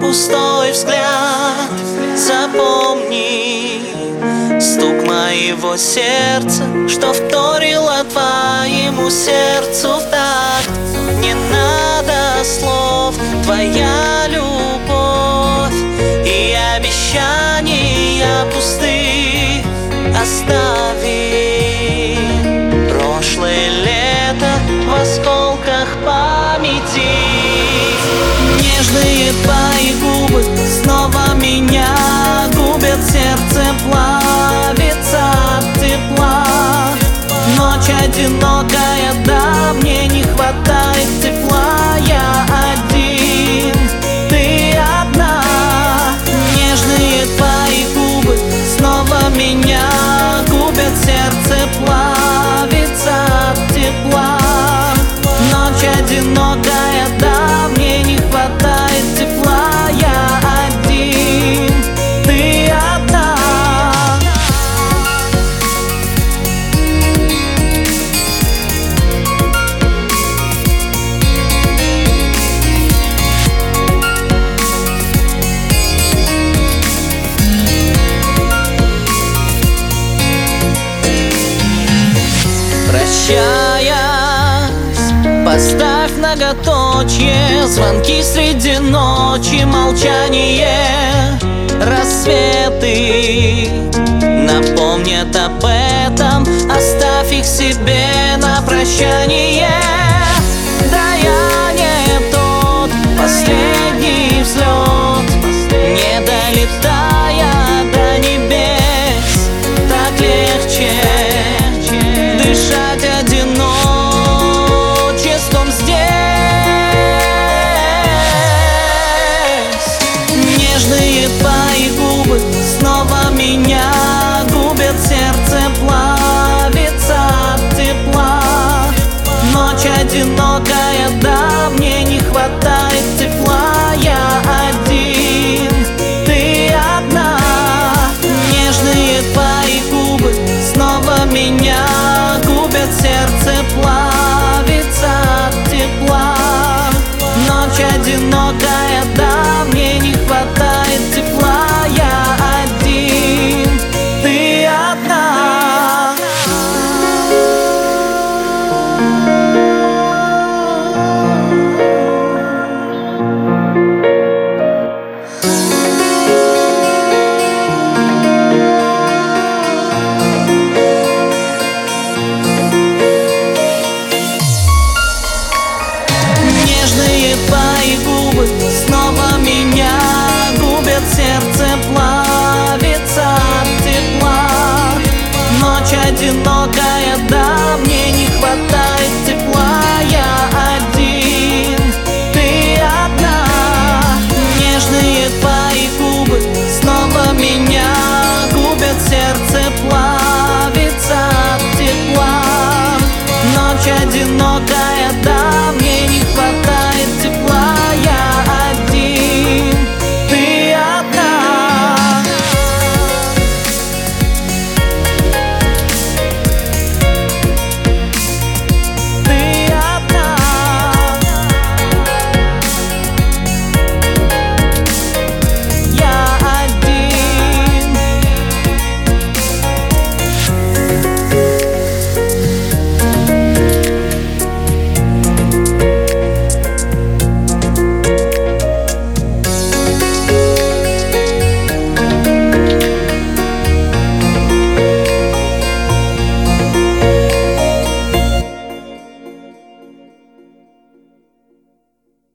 пустой взгляд. Запомни стук моего сердца Что вторило твоему сердцу в Не надо слов, твоя любовь И обещания пустые остави Прошлое лето в осколках памяти Нежные твои губы снова меня губят Сердце плавится Прощаясь, поставь многоточие Звонки среди ночи, молчание Рассветы. Напомнят об этом Оставь их себе на прощание одинокая, да, мне не хватает тепла, я один, ты одна. Нежные твои губы снова меня губят, сердце плавится от тепла. Ночь одинокая.